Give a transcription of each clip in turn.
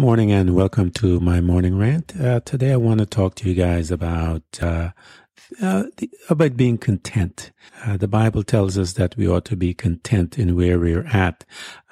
Morning and welcome to my morning rant. Uh, today I want to talk to you guys about uh, uh, the, about being content. Uh, the Bible tells us that we ought to be content in where we're at,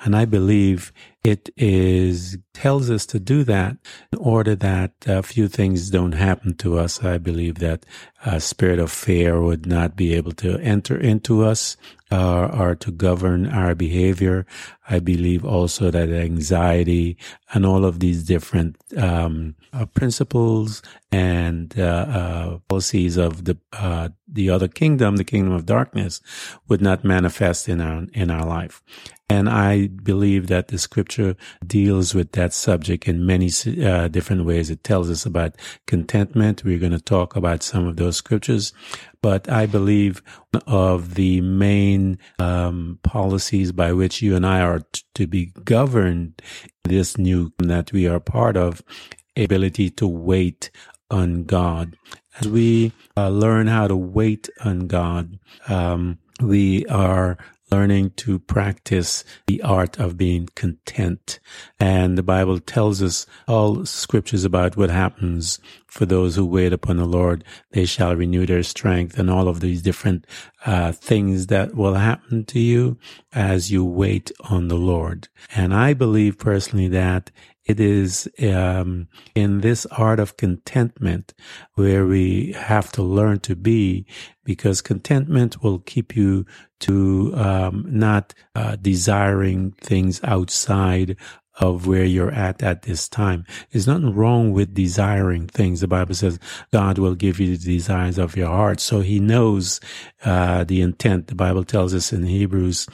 and I believe it is tells us to do that in order that a few things don't happen to us. I believe that a spirit of fear would not be able to enter into us uh, or to govern our behavior. I believe also that anxiety and all of these different um, uh, principles and uh, uh policies of the uh, the other kingdom, the kingdom of darkness, would not manifest in our in our life. And I believe that the scripture deals with that subject in many uh, different ways. It tells us about contentment. We're going to talk about some of those scriptures, but I believe of the main um, policies by which you and I are t- to be governed this new that we are part of ability to wait on God. As we uh, learn how to wait on God, um, we are learning to practice the art of being content. And the Bible tells us all scriptures about what happens for those who wait upon the Lord. They shall renew their strength and all of these different uh, things that will happen to you as you wait on the Lord. And I believe personally that it is um, in this art of contentment where we have to learn to be because contentment will keep you to um, not uh, desiring things outside of where you're at at this time. There's nothing wrong with desiring things. The Bible says God will give you the desires of your heart. So he knows uh, the intent. The Bible tells us in Hebrews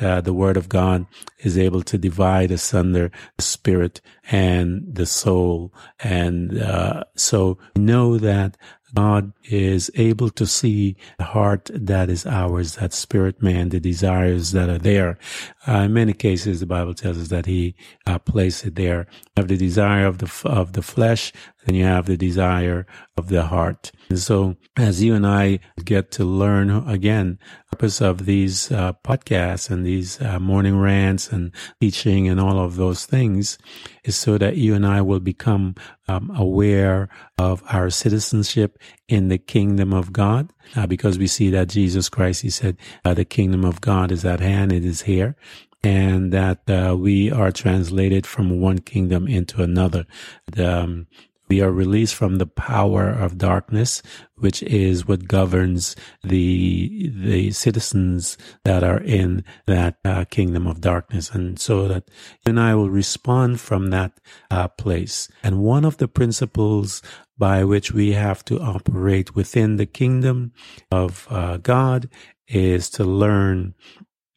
uh, the word of God is able to divide asunder the spirit and the soul. And uh, so know that God is able to see the heart that is ours, that spirit man, the desires that are there. Uh, in many cases, the Bible tells us that He uh, placed it there. Have the desire of the of the flesh, then you have the desire of the heart. And so, as you and I get to learn again, purpose of these uh, podcasts and these uh, morning rants and teaching and all of those things is so that you and I will become um, aware of our citizenship in the kingdom of God, uh, because we see that Jesus Christ, He said, uh, the kingdom of God is at hand, it is here and that uh, we are translated from one kingdom into another. The, um, we are released from the power of darkness, which is what governs the the citizens that are in that uh, kingdom of darkness, and so that you and I will respond from that uh, place. And one of the principles by which we have to operate within the kingdom of uh, God is to learn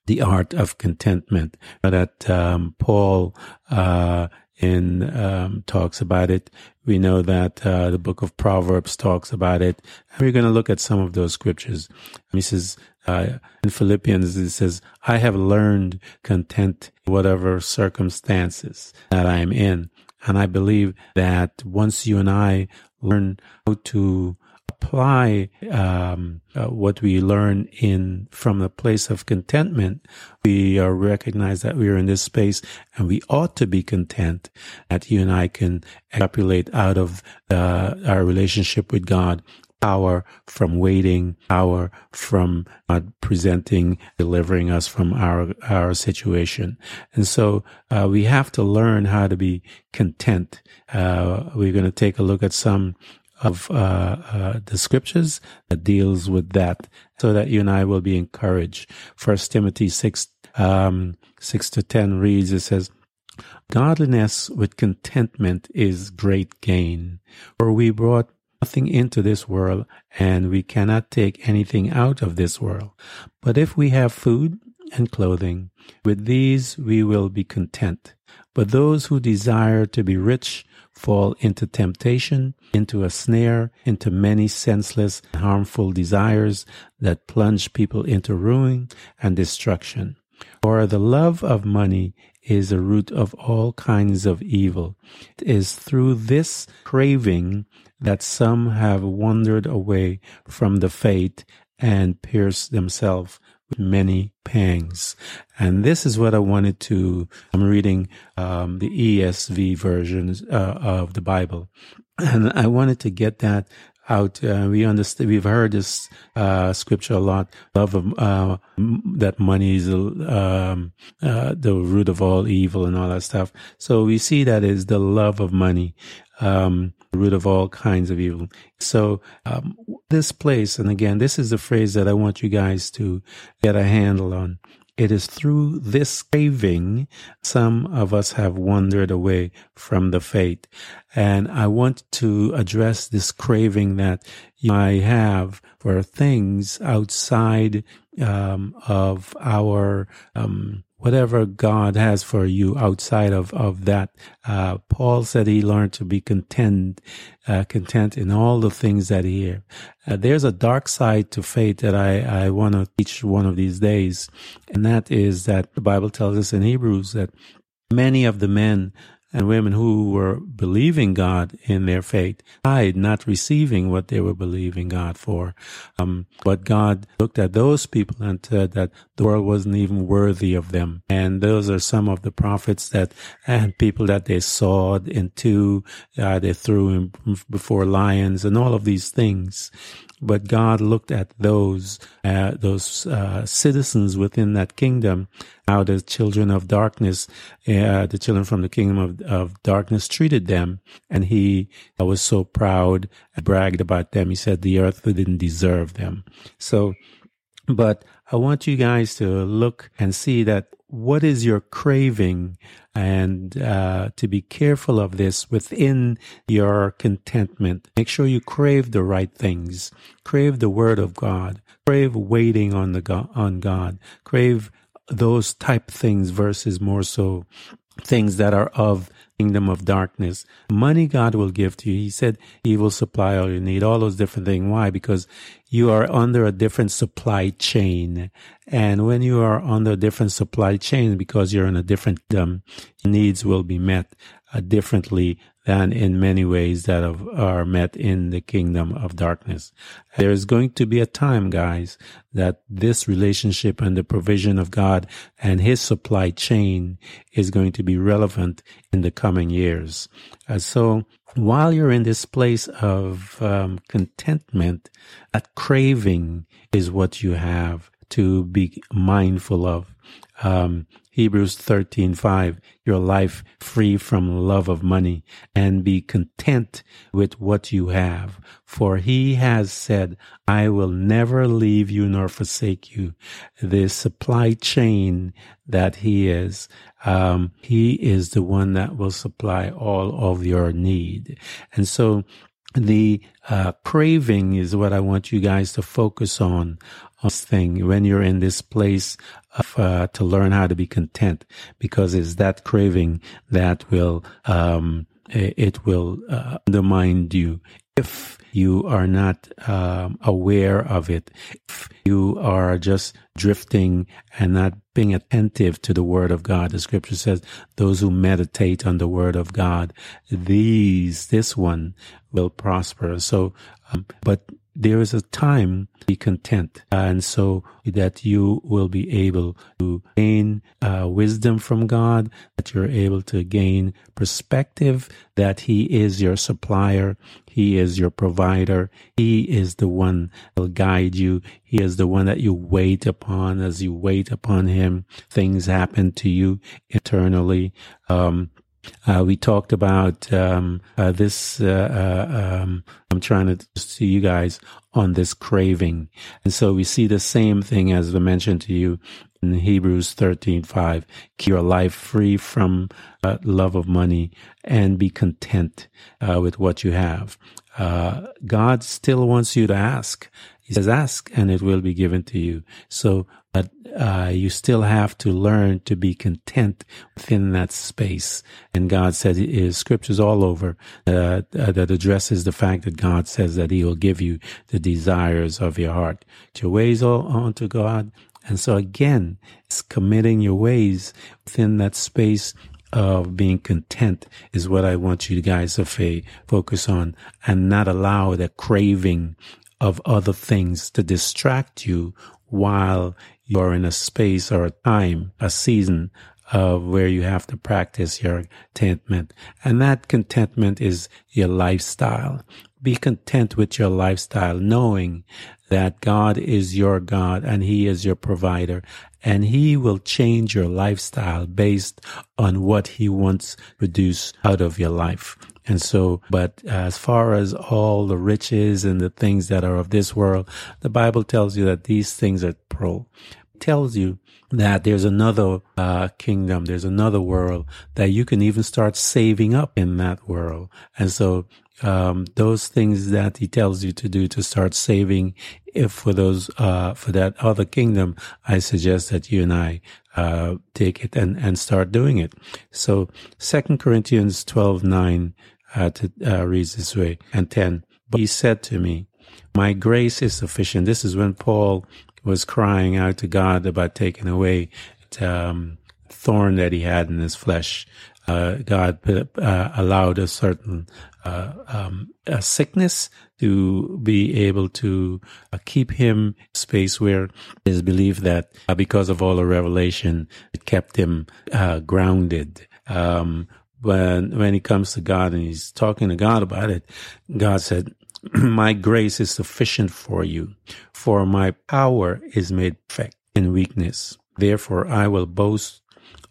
the art of contentment that um, Paul uh, in um, talks about it. We know that uh, the book of Proverbs talks about it. And we're going to look at some of those scriptures. He says uh, in Philippians, it says, "I have learned content whatever circumstances that I am in." And I believe that once you and I learn how to apply um, uh, what we learn in from a place of contentment, we recognize that we are in this space and we ought to be content. That you and I can extrapolate out of uh, our relationship with God power from waiting, power from uh, presenting, delivering us from our our situation. And so uh, we have to learn how to be content. Uh, we're going to take a look at some of uh, uh, the scriptures that deals with that, so that you and I will be encouraged. First Timothy six um, six to ten reads. It says. Godliness with contentment is great gain, for we brought nothing into this world and we cannot take anything out of this world. But if we have food and clothing, with these we will be content. But those who desire to be rich fall into temptation, into a snare, into many senseless harmful desires that plunge people into ruin and destruction. For the love of money is the root of all kinds of evil. It is through this craving that some have wandered away from the faith and pierced themselves with many pangs. And this is what I wanted to, I'm reading um, the ESV version uh, of the Bible. And I wanted to get that out. Uh, we understand, we've heard this uh, scripture a lot. Love of uh, that money is um, uh, the root of all evil and all that stuff. So we see that is the love of money. Um, root of all kinds of evil. So, um, this place, and again, this is the phrase that I want you guys to get a handle on. It is through this craving some of us have wandered away from the faith. And I want to address this craving that I have for things outside um, of our um, whatever God has for you outside of, of that. Uh, Paul said he learned to be content, uh, content in all the things that he hear. Uh, there's a dark side to faith that I, I want to teach one of these days. And that is that the Bible tells us in Hebrews that many of the men and women who were believing God in their faith died not receiving what they were believing God for. Um, but God looked at those people and said that the world wasn't even worthy of them. And those are some of the prophets that and people that they sawed into, uh, they threw in before lions and all of these things but God looked at those uh, those uh, citizens within that kingdom, how the children of darkness, uh, the children from the kingdom of, of darkness treated them, and He was so proud, and bragged about them. He said the earth didn't deserve them. So, but I want you guys to look and see that what is your craving and uh, to be careful of this within your contentment. Make sure you crave the right things. Crave the word of God. Crave waiting on the God, on God. Crave those type things versus more so things that are of kingdom of darkness. Money God will give to you. He said he will supply all you need, all those different things. Why? Because you are under a different supply chain. And when you are under a different supply chain, because you're in a different, um, needs will be met uh, differently than in many ways that are met in the kingdom of darkness. There is going to be a time, guys, that this relationship and the provision of God and his supply chain is going to be relevant in the coming years. Uh, so while you're in this place of um, contentment, that craving is what you have to be mindful of. Um, Hebrews 13:5 Your life free from love of money and be content with what you have. For he has said I will never leave you nor forsake you. The supply chain that he is um, he is the one that will supply all of your need. And so the uh, craving is what I want you guys to focus on thing when you're in this place of, uh, to learn how to be content because it's that craving that will um, it will uh, undermine you if you are not um, aware of it, if you are just drifting and not being attentive to the word of God, the scripture says, those who meditate on the word of God, these, this one will prosper. So, um, but there is a time to be content. And so that you will be able to gain uh, wisdom from God, that you're able to gain perspective that He is your supplier, He is your provider, He is the one that will guide you, He is the one that you wait upon. As you wait upon Him, things happen to you eternally. Um, uh, we talked about um, uh, this. Uh, uh, um, I'm trying to see you guys on this craving, and so we see the same thing as I mentioned to you in Hebrews 13:5. Keep your life free from uh, love of money and be content uh, with what you have. God still wants you to ask. He says, "Ask, and it will be given to you." So but uh, you still have to learn to be content within that space. And God said, His scriptures all over uh, that addresses the fact that God says that He will give you the desires of your heart. Your ways all unto God. And so again, it's committing your ways within that space of being content is what I want you guys to focus on and not allow the craving of other things to distract you while you're in a space or a time, a season of where you have to practice your contentment. And that contentment is your lifestyle. Be content with your lifestyle, knowing that God is your God and He is your provider and He will change your lifestyle based on what He wants to produce out of your life. And so, but as far as all the riches and the things that are of this world, the Bible tells you that these things are pro. Tells you that there's another uh, kingdom, there's another world that you can even start saving up in that world. And so, um, those things that he tells you to do to start saving, if for those, uh, for that other kingdom, I suggest that you and I, uh, take it and, and start doing it. So Second Corinthians 12, 9, uh, to, uh, reads this way, and 10. But he said to me, My grace is sufficient. This is when Paul was crying out to God about taking away the um, thorn that he had in his flesh. Uh, God uh, allowed a certain uh, um, a sickness to be able to uh, keep him space where it is believed that uh, because of all the revelation, it kept him uh, grounded. Um, when when he comes to God and he's talking to God about it, God said, "My grace is sufficient for you, for my power is made perfect in weakness. Therefore, I will boast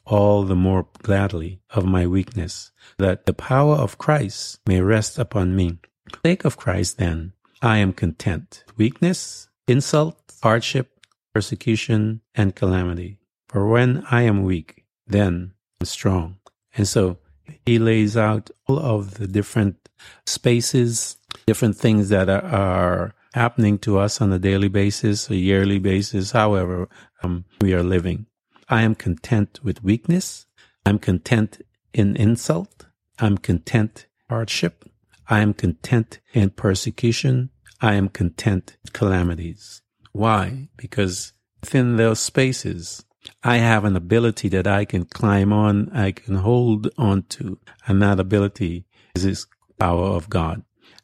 all the more gladly of my weakness, that the power of Christ may rest upon me. Sake of Christ, then, I am content. Weakness, insult, hardship, persecution, and calamity. For when I am weak, then I'm strong. And so he lays out all of the different spaces, different things that are, happening to us on a daily basis, a yearly basis, however um, we are living. I am content with weakness. I'm content in insult. I'm content hardship. I am content in persecution. I am content calamities. Why? Because within those spaces, I have an ability that I can climb on, I can hold on to, and that ability is this power of God.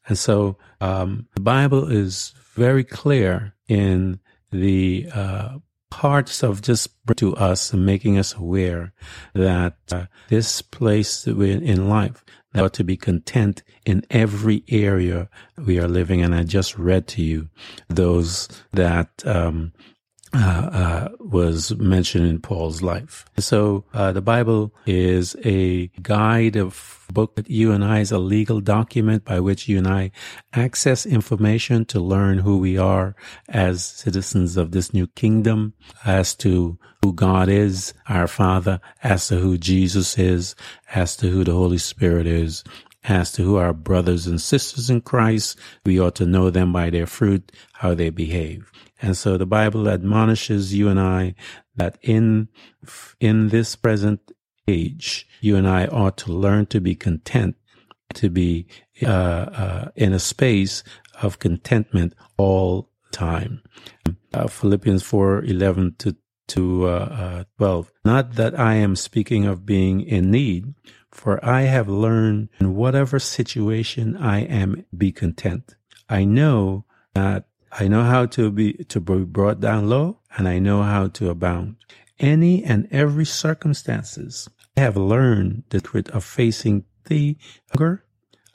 And so um, the Bible is very clear in the uh, parts of just to us and making us aware that uh, this place that we're in life that ought to be content in every area we are living. And I just read to you those that um, uh, uh, was mentioned in Paul's life. So uh, the Bible is a guide of book that you and I is a legal document by which you and I access information to learn who we are as citizens of this new kingdom, as to who God is, our Father, as to who Jesus is, as to who the Holy Spirit is, as to who our brothers and sisters in Christ. We ought to know them by their fruit, how they behave. And so the Bible admonishes you and I that in, in this present age, you and I ought to learn to be content, to be uh, uh, in a space of contentment all time. Uh, Philippians 4 11 to, to uh, uh, 12. Not that I am speaking of being in need, for I have learned in whatever situation I am be content. I know that I know how to be to be brought down low, and I know how to abound. Any and every circumstances, I have learned the trick of facing the hunger,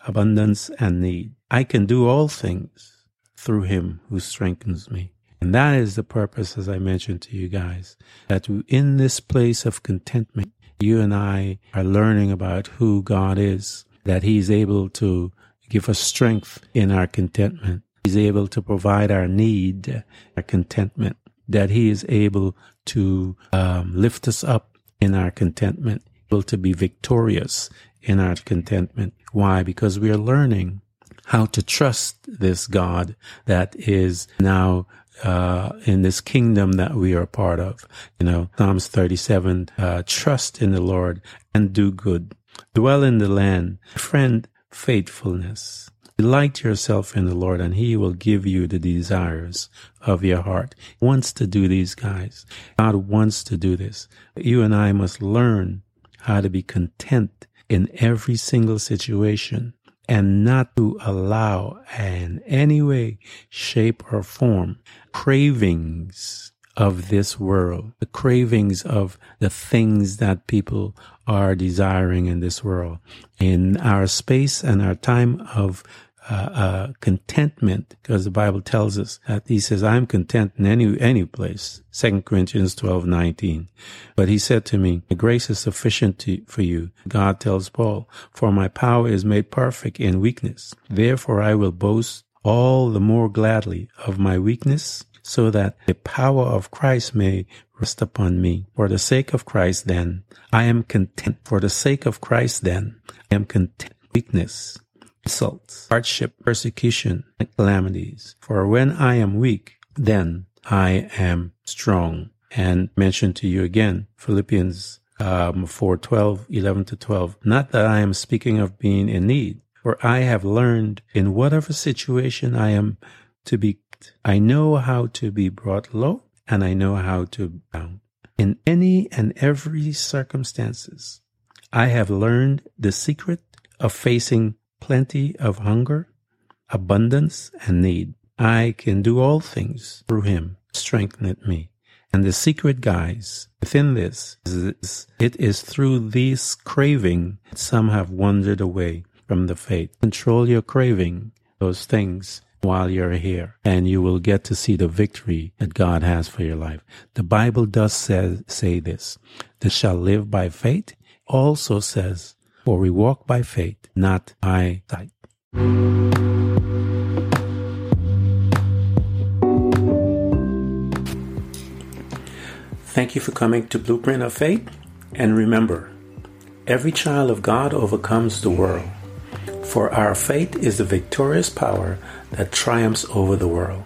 abundance, and need. I can do all things through Him who strengthens me. And that is the purpose, as I mentioned to you guys, that in this place of contentment, you and I are learning about who God is, that He's able to give us strength in our contentment. He's able to provide our need, our contentment, that He is able to um, lift us up in our contentment, able to be victorious in our contentment. Why? Because we are learning how to trust this God that is now uh, in this kingdom that we are part of. You know, Psalms 37, uh, trust in the Lord and do good. Dwell in the land. Friend, faithfulness. Delight yourself in the Lord and he will give you the desires of your heart. He wants to do these guys. God wants to do this. You and I must learn how to be content in every single situation and not to allow in any way, shape, or form cravings of this world, the cravings of the things that people are desiring in this world. In our space and our time of uh, uh, contentment, because the Bible tells us that He says, "I'm content in any any place." Second Corinthians twelve nineteen. But He said to me, "The grace is sufficient to, for you." God tells Paul, "For my power is made perfect in weakness. Therefore, I will boast all the more gladly of my weakness." So that the power of Christ may rest upon me. For the sake of Christ, then, I am content. For the sake of Christ, then, I am content. Weakness insults, hardship, persecution, and calamities. For when I am weak, then I am strong. And mention to you again, Philippians um, 4, 12, 11 to 12. Not that I am speaking of being in need, for I have learned in whatever situation I am to be, I know how to be brought low and I know how to bound. In any and every circumstances, I have learned the secret of facing plenty of hunger, abundance, and need. I can do all things through him, strengtheneth me. And the secret, guys, within this is it is through this craving some have wandered away from the faith. Control your craving, those things while you're here, and you will get to see the victory that God has for your life. The Bible does say, say this, that shall live by faith also says for we walk by faith, not by sight. Thank you for coming to Blueprint of Faith. And remember, every child of God overcomes the world. For our faith is the victorious power that triumphs over the world.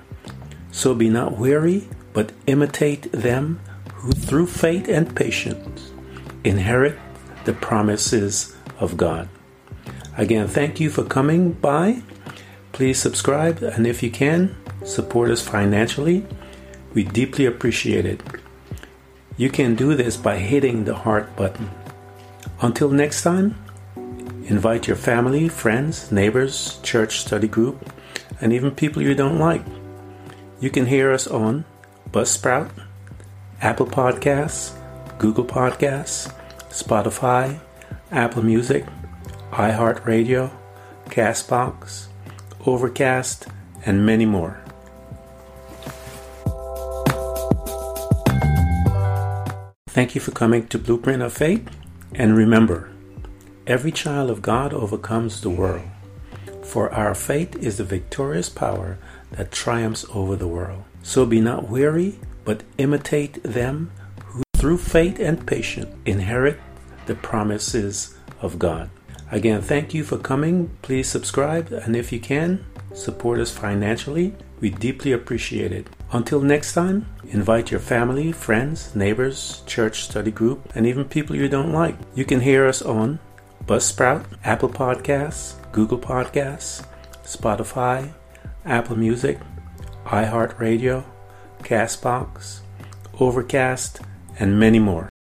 So be not weary, but imitate them who through faith and patience inherit the promises of God. Again, thank you for coming by. Please subscribe, and if you can, support us financially. We deeply appreciate it. You can do this by hitting the heart button. Until next time, invite your family, friends, neighbors, church study group, and even people you don't like. You can hear us on Buzzsprout, Apple Podcasts, Google Podcasts, Spotify, Apple Music, iHeartRadio, Castbox, Overcast, and many more. Thank you for coming to Blueprint of Faith, and remember, every child of God overcomes the world, for our faith is the victorious power that triumphs over the world. So be not weary, but imitate them who through faith and patience inherit the promises of God. Again, thank you for coming. Please subscribe, and if you can, support us financially. We deeply appreciate it. Until next time, invite your family, friends, neighbors, church study group, and even people you don't like. You can hear us on Buzzsprout, Apple Podcasts, Google Podcasts, Spotify, Apple Music, iHeartRadio, Castbox, Overcast, and many more.